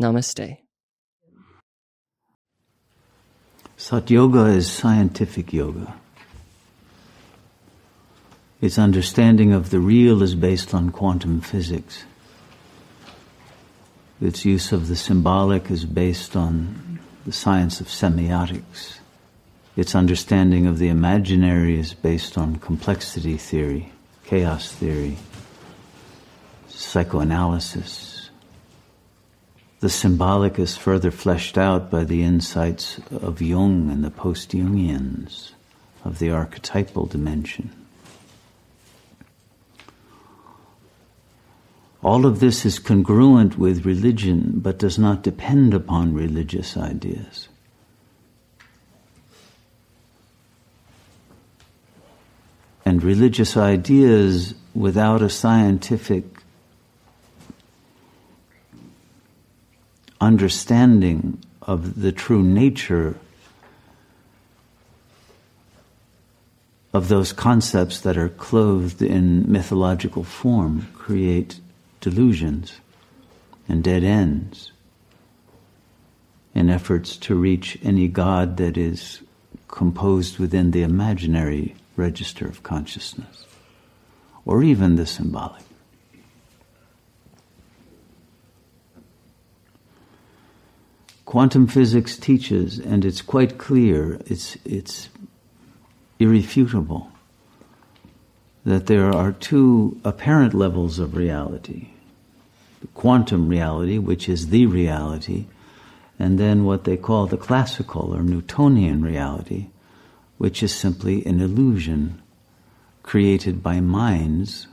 Namaste. Sat Yoga is scientific yoga. Its understanding of the real is based on quantum physics. Its use of the symbolic is based on the science of semiotics. Its understanding of the imaginary is based on complexity theory, chaos theory, psychoanalysis. The symbolic is further fleshed out by the insights of Jung and the post Jungians of the archetypal dimension. All of this is congruent with religion, but does not depend upon religious ideas. And religious ideas without a scientific understanding of the true nature of those concepts that are clothed in mythological form create delusions and dead ends in efforts to reach any God that is composed within the imaginary register of consciousness, or even the symbolic. Quantum physics teaches, and it's quite clear, it's, it's irrefutable, that there are two apparent levels of reality the quantum reality, which is the reality, and then what they call the classical or Newtonian reality, which is simply an illusion created by minds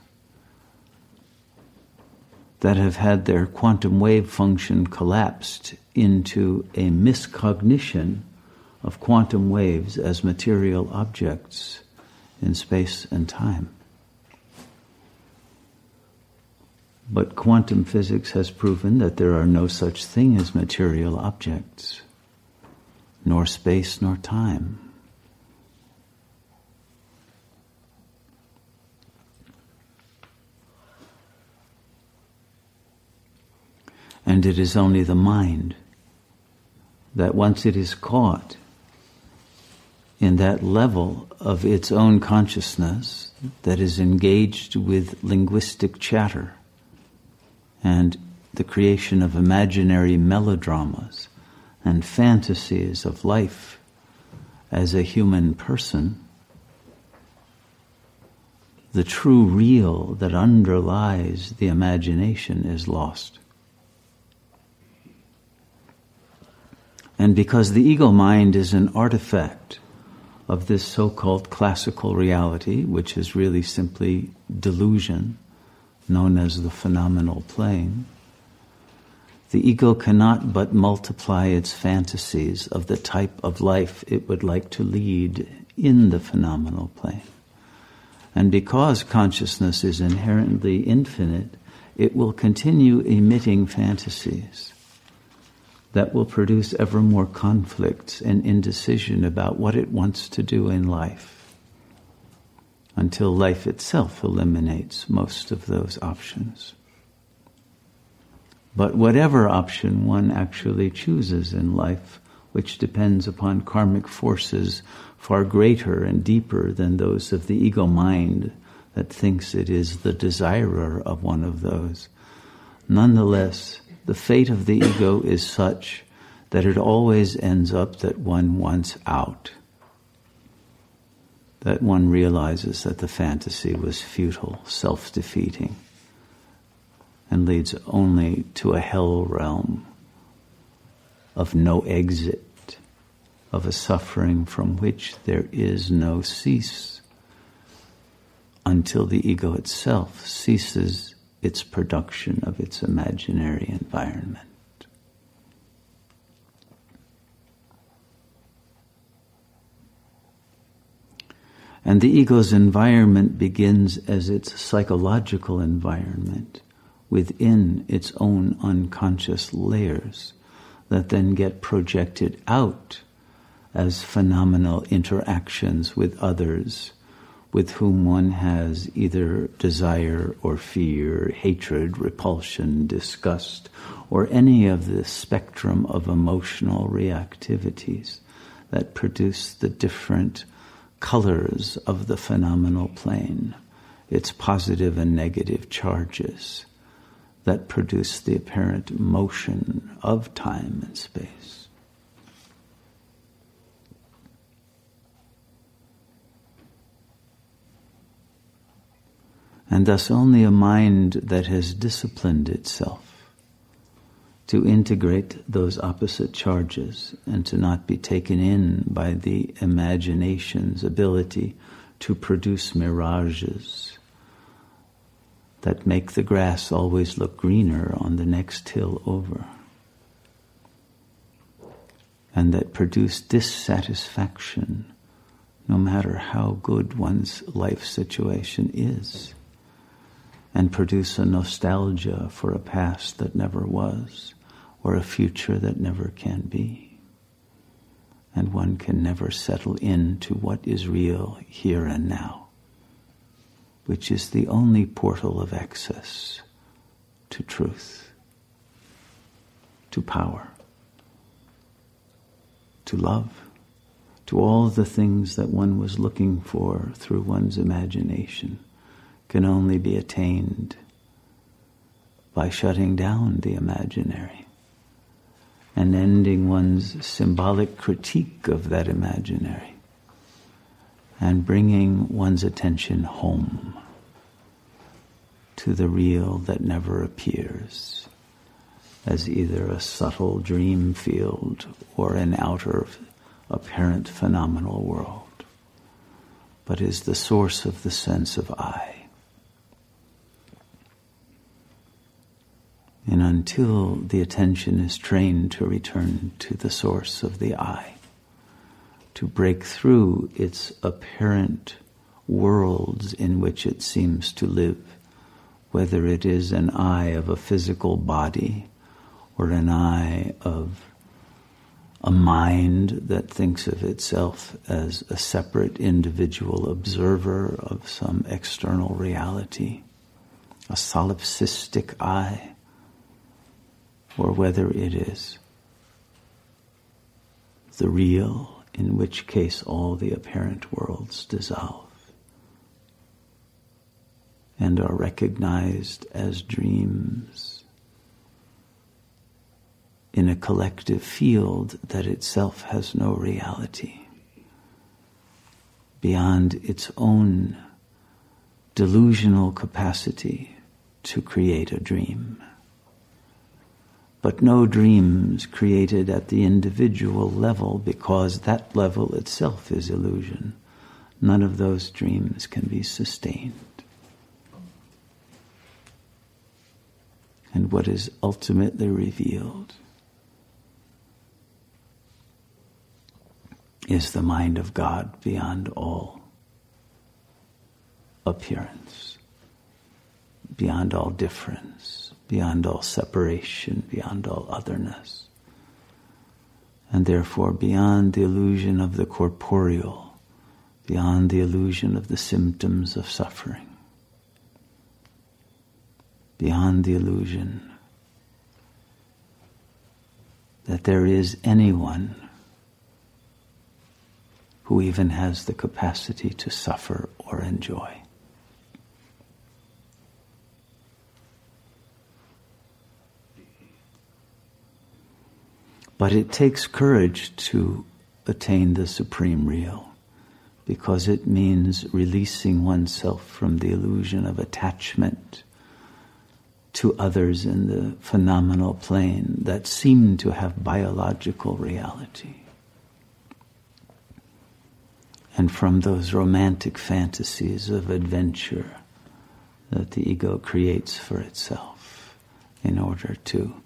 that have had their quantum wave function collapsed into a miscognition of quantum waves as material objects in space and time. But quantum physics has proven that there are no such thing as material objects, nor space nor time. And it is only the mind that once it is caught in that level of its own consciousness that is engaged with linguistic chatter and the creation of imaginary melodramas and fantasies of life as a human person, the true real that underlies the imagination is lost. And because the ego mind is an artifact of this so called classical reality, which is really simply delusion, known as the phenomenal plane, the ego cannot but multiply its fantasies of the type of life it would like to lead in the phenomenal plane. And because consciousness is inherently infinite, it will continue emitting fantasies that will produce ever more conflicts and indecision about what it wants to do in life until life itself eliminates most of those options. But whatever option one actually chooses in life, which depends upon karmic forces far greater and deeper than those of the ego mind that thinks it is the desirer of one of those, nonetheless, the fate of the ego is such that it always ends up that one wants out. That one realizes that the fantasy was futile, self defeating, and leads only to a hell realm of no exit, of a suffering from which there is no cease until the ego itself ceases its production of its imaginary environment. And the ego's environment begins as its psychological environment within its own unconscious layers that then get projected out as phenomenal interactions with others with whom one has either desire or fear, hatred, repulsion, disgust, or any of the spectrum of emotional reactivities that produce the different colors of the phenomenal plane, its positive and negative charges that produce the apparent motion of time and space. And thus, only a mind that has disciplined itself to integrate those opposite charges and to not be taken in by the imagination's ability to produce mirages that make the grass always look greener on the next hill over and that produce dissatisfaction no matter how good one's life situation is and produce a nostalgia for a past that never was or a future that never can be. And one can never settle into what is real here and now, which is the only portal of access to truth, to power, to love, to all the things that one was looking for through one's imagination can only be attained by shutting down the imaginary and ending one's symbolic critique of that imaginary and bringing one's attention home to the real that never appears as either a subtle dream field or an outer apparent phenomenal world, but is the source of the sense of I. And until the attention is trained to return to the source of the I, to break through its apparent worlds in which it seems to live, whether it is an I of a physical body or an I of a mind that thinks of itself as a separate individual observer of some external reality, a solipsistic I or whether it is the real, in which case all the apparent worlds dissolve and are recognized as dreams in a collective field that itself has no reality beyond its own delusional capacity to create a dream but no dreams created at the individual level because that level itself is illusion. None of those dreams can be sustained. And what is ultimately revealed is the mind of God beyond all appearance, beyond all difference beyond all separation, beyond all otherness, and therefore beyond the illusion of the corporeal, beyond the illusion of the symptoms of suffering, beyond the illusion that there is anyone who even has the capacity to suffer or enjoy. But it takes courage to attain the supreme real because it means releasing oneself from the illusion of attachment to others in the phenomenal plane that seem to have biological reality. And from those romantic fantasies of adventure that the ego creates for itself in order to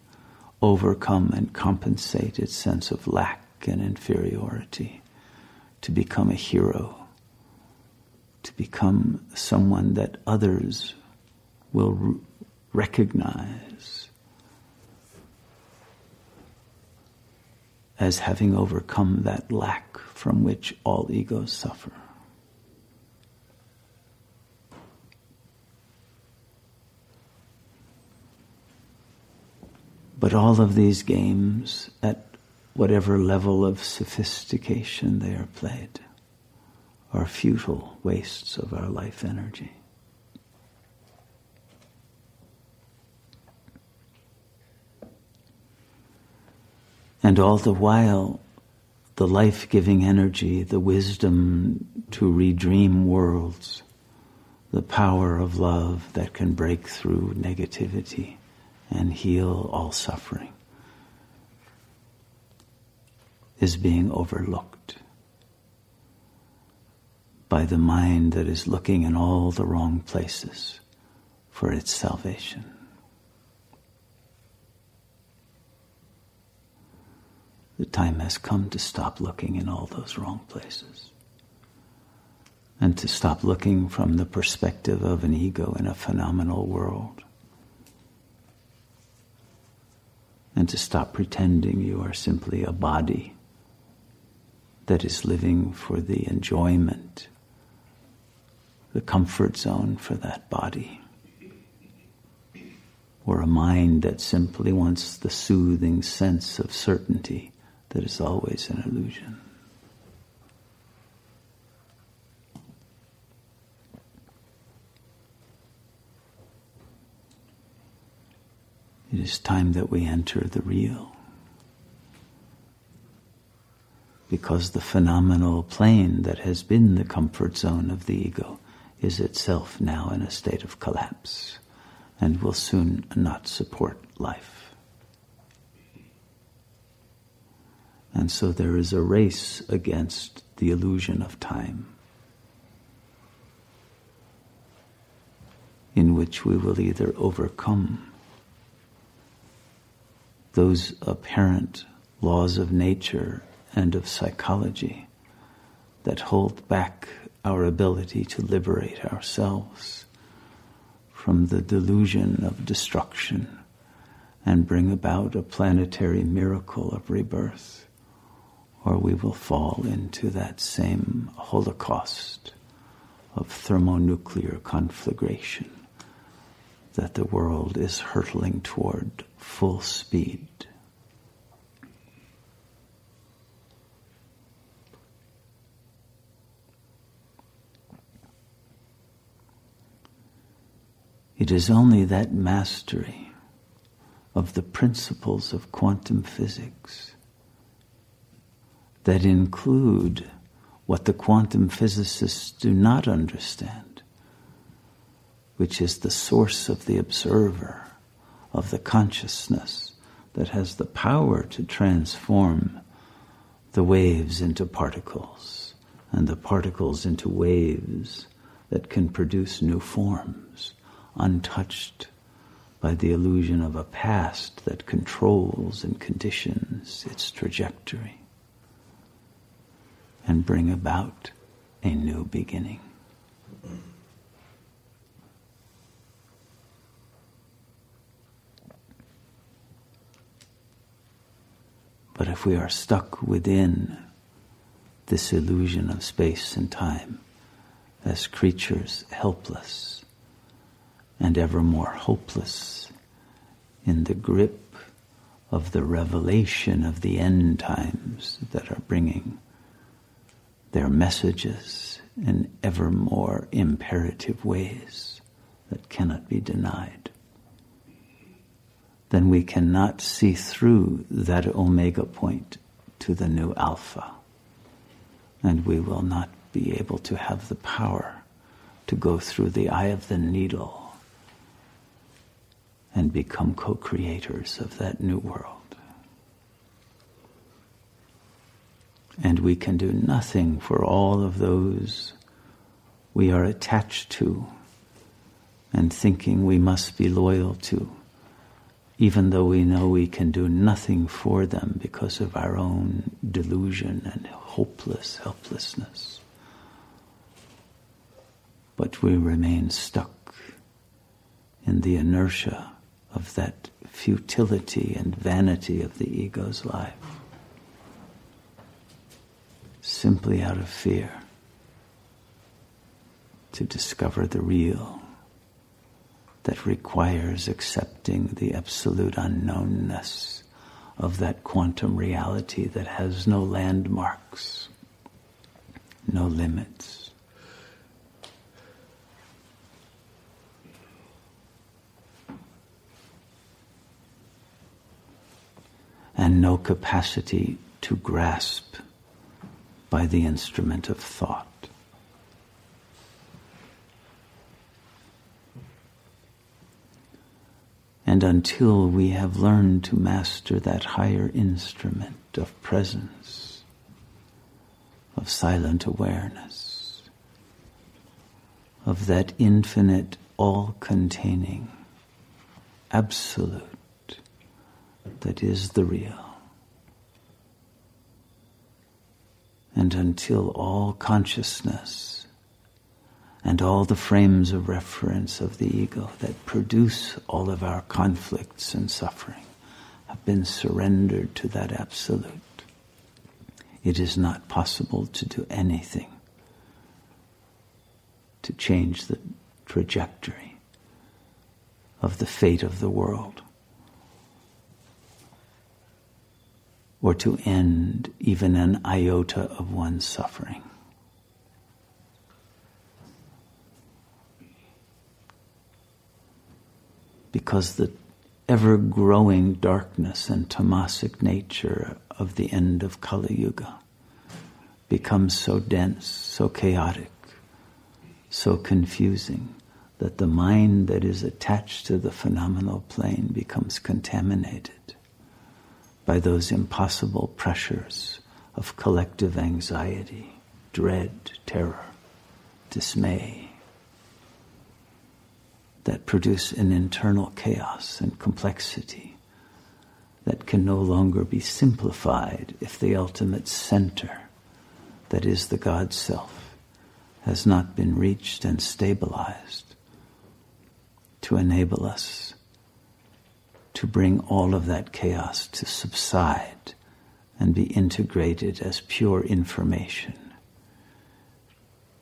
overcome and compensate its sense of lack and inferiority, to become a hero to become someone that others will r- recognize as having overcome that lack from which all egos suffer. But all of these games, at whatever level of sophistication they are played, are futile wastes of our life energy. And all the while, the life giving energy, the wisdom to redream worlds, the power of love that can break through negativity and heal all suffering is being overlooked by the mind that is looking in all the wrong places for its salvation. The time has come to stop looking in all those wrong places and to stop looking from the perspective of an ego in a phenomenal world and to stop pretending you are simply a body that is living for the enjoyment, the comfort zone for that body, or a mind that simply wants the soothing sense of certainty that is always an illusion. Is time that we enter the real. Because the phenomenal plane that has been the comfort zone of the ego is itself now in a state of collapse and will soon not support life. And so there is a race against the illusion of time in which we will either overcome those apparent laws of nature and of psychology that hold back our ability to liberate ourselves from the delusion of destruction and bring about a planetary miracle of rebirth, or we will fall into that same holocaust of thermonuclear conflagration that the world is hurtling toward full speed. It is only that mastery of the principles of quantum physics that include what the quantum physicists do not understand, which is the source of the observer, of the consciousness that has the power to transform the waves into particles and the particles into waves that can produce new forms untouched by the illusion of a past that controls and conditions its trajectory and bring about a new beginning. But if we are stuck within this illusion of space and time as creatures helpless, and ever more hopeless in the grip of the revelation of the end times that are bringing their messages in ever more imperative ways that cannot be denied, then we cannot see through that omega point to the new alpha. And we will not be able to have the power to go through the eye of the needle and become co creators of that new world. And we can do nothing for all of those we are attached to and thinking we must be loyal to, even though we know we can do nothing for them because of our own delusion and hopeless helplessness. but we remain stuck in the inertia of that futility and vanity of the ego's life. Simply out of fear to discover the real that requires accepting the absolute unknownness of that quantum reality that has no landmarks, no limits. And no capacity to grasp by the instrument of thought. And until we have learned to master that higher instrument of presence, of silent awareness, of that infinite, all containing, absolute that is the real. And until all consciousness and all the frames of reference of the ego that produce all of our conflicts and suffering have been surrendered to that absolute. It is not possible to do anything to change the trajectory of the fate of the world or to end even an iota of one's suffering. Because the ever growing darkness and tamasic nature of the end of Kali Yuga becomes so dense, so chaotic, so confusing that the mind that is attached to the phenomenal plane becomes contaminated by those impossible pressures of collective anxiety, dread, terror, dismay, that produce an internal chaos and complexity that can no longer be simplified if the ultimate center, that is the God Self, has not been reached and stabilized to enable us to bring all of that chaos to subside and be integrated as pure information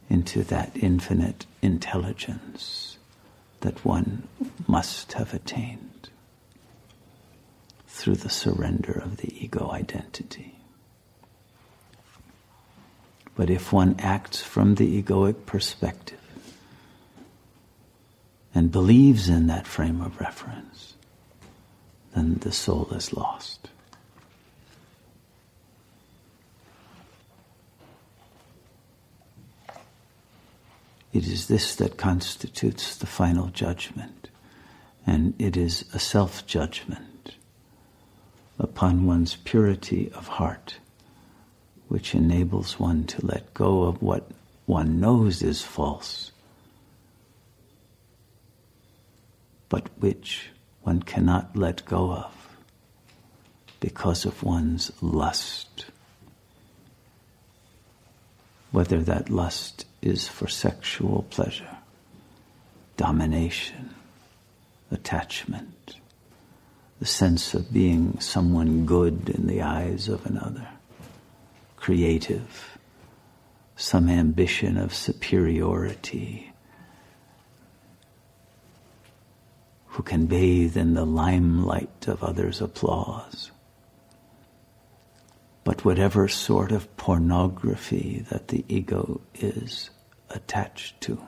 into that infinite intelligence that one must have attained through the surrender of the ego identity. But if one acts from the egoic perspective and believes in that frame of reference, then the soul is lost. It is this that constitutes the final judgment, and it is a self judgment upon one's purity of heart, which enables one to let go of what one knows is false, but which one cannot let go of because of one's lust. Whether that lust is for sexual pleasure, domination, attachment, the sense of being someone good in the eyes of another, creative, some ambition of superiority, who can bathe in the limelight of others' applause but whatever sort of pornography that the ego is attached to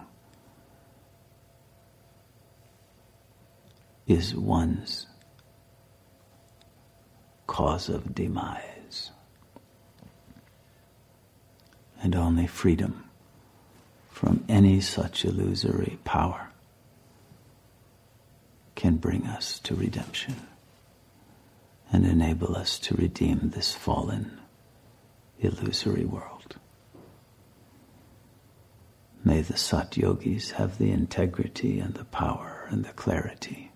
is one's cause of demise. And only freedom from any such illusory power can bring us to redemption and enable us to redeem this fallen, illusory world. May the Sat Yogis have the integrity and the power and the clarity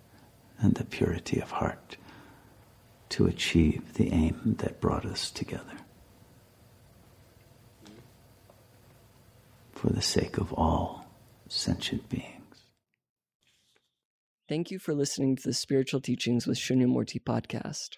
and the purity of heart to achieve the aim that brought us together. For the sake of all sentient beings. Thank you for listening to the Spiritual Teachings with Shunyamurti podcast.